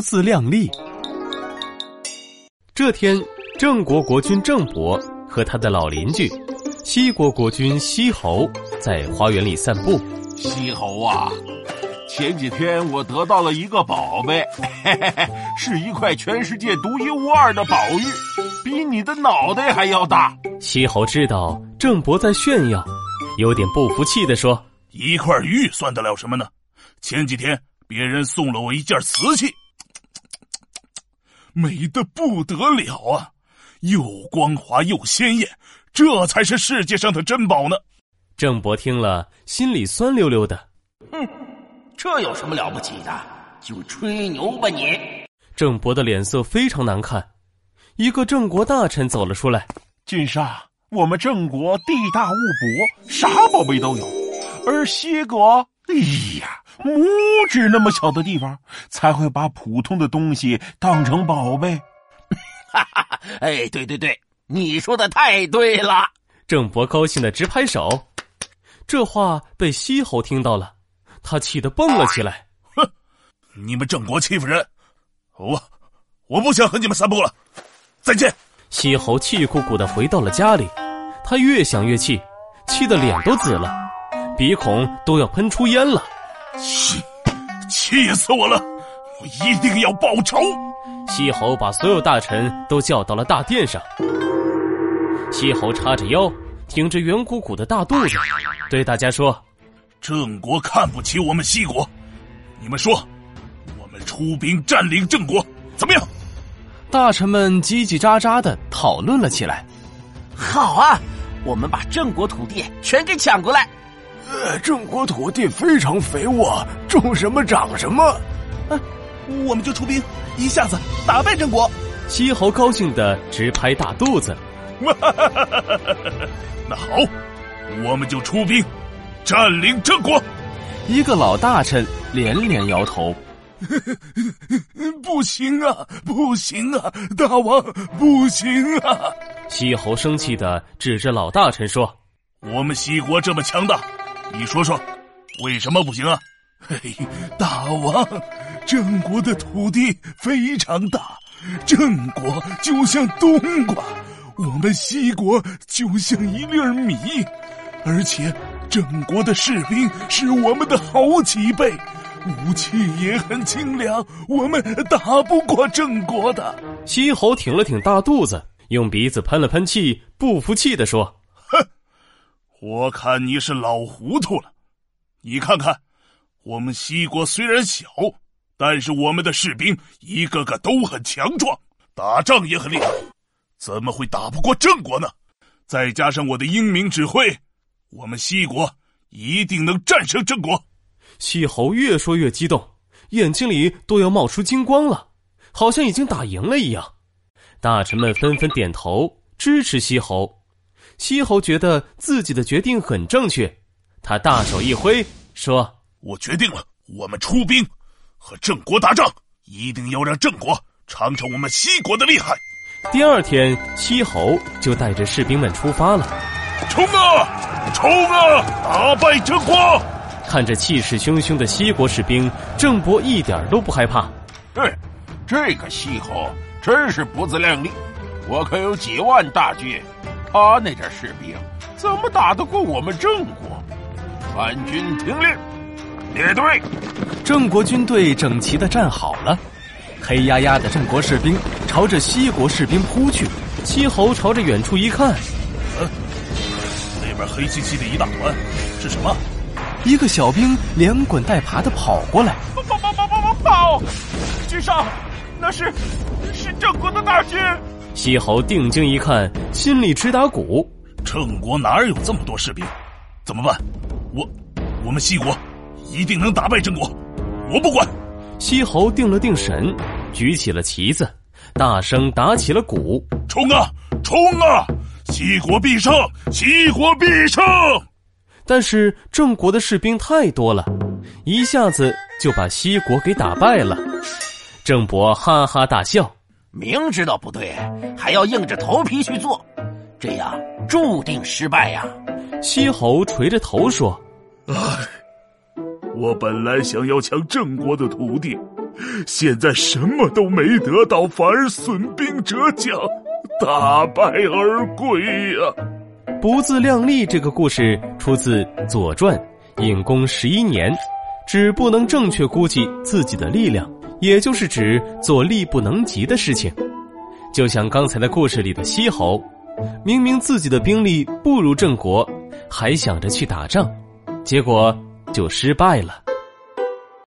不自量力。这天，郑国国君郑伯和他的老邻居西国国君西侯在花园里散步。西侯啊，前几天我得到了一个宝贝，嘿嘿嘿，是一块全世界独一无二的宝玉，比你的脑袋还要大。西侯知道郑伯在炫耀，有点不服气的说：“一块玉算得了什么呢？前几天别人送了我一件瓷器。”美的不得了啊，又光滑又鲜艳，这才是世界上的珍宝呢。郑伯听了，心里酸溜溜的。哼，这有什么了不起的？就吹牛吧你！郑伯的脸色非常难看。一个郑国大臣走了出来：“君上，我们郑国地大物博，啥宝贝都有，而西国，哎呀。”拇指那么小的地方，才会把普通的东西当成宝贝。哈哈！哎，对对对，你说的太对了。郑伯高兴的直拍手。这话被西侯听到了，他气得蹦了起来。哼！你们郑国欺负人，我我不想和你们散步了。再见。西侯气鼓鼓的回到了家里，他越想越气，气得脸都紫了，鼻孔都要喷出烟了。气，气死我了！我一定要报仇。西侯把所有大臣都叫到了大殿上。西侯叉着腰，挺着圆鼓鼓的大肚子，对大家说：“郑国看不起我们西国，你们说，我们出兵占领郑国怎么样？”大臣们叽叽喳喳的讨论了起来。好啊，我们把郑国土地全给抢过来。呃，郑国土地非常肥沃，种什么长什么。啊，我们就出兵，一下子打败郑国。西侯高兴的直拍大肚子。那好，我们就出兵，占领郑国。一个老大臣连连摇头。不行啊，不行啊，大王不行啊！西侯生气的指着老大臣说：“我们西国这么强大。”你说说，为什么不行啊？嘿，大王，郑国的土地非常大，郑国就像冬瓜，我们西国就像一粒米，而且郑国的士兵是我们的好几倍，武器也很精良，我们打不过郑国的。西侯挺了挺大肚子，用鼻子喷了喷气，不服气的说。我看你是老糊涂了，你看看，我们西国虽然小，但是我们的士兵一个个都很强壮，打仗也很厉害，怎么会打不过郑国呢？再加上我的英明指挥，我们西国一定能战胜郑国。西侯越说越激动，眼睛里都要冒出金光了，好像已经打赢了一样。大臣们纷纷点头支持西侯。西侯觉得自己的决定很正确，他大手一挥，说：“我决定了，我们出兵和郑国打仗，一定要让郑国尝尝我们西国的厉害。”第二天，西侯就带着士兵们出发了，冲啊，冲啊，打败郑国！看着气势汹汹的西国士兵，郑伯一点都不害怕。对，这个西侯真是不自量力，我可有几万大军。他那点士兵怎么打得过我们郑国？官军听令，列队。郑国军队整齐的站好了，黑压压的郑国士兵朝着西国士兵扑去。西侯朝着远处一看，嗯，那边黑漆漆的一大团是什么？一个小兵连滚带爬的跑过来，跑跑跑跑跑跑！君上，那是是郑国的大军。西侯定睛一看，心里直打鼓。郑国哪有这么多士兵？怎么办？我，我们西国一定能打败郑国。我不管。西侯定了定神，举起了旗子，大声打起了鼓：“冲啊，冲啊！西国必胜，西国必胜！”但是郑国的士兵太多了，一下子就把西国给打败了。郑伯哈哈大笑。明知道不对，还要硬着头皮去做，这样注定失败呀！西侯垂着头说：“唉，我本来想要抢郑国的土地，现在什么都没得到，反而损兵折将，大败而归呀！不自量力这个故事出自《左传》，隐公十一年，指不能正确估计自己的力量，也就是指做力不能及的事情。就像刚才的故事里的西侯，明明自己的兵力不如郑国，还想着去打仗，结果就失败了。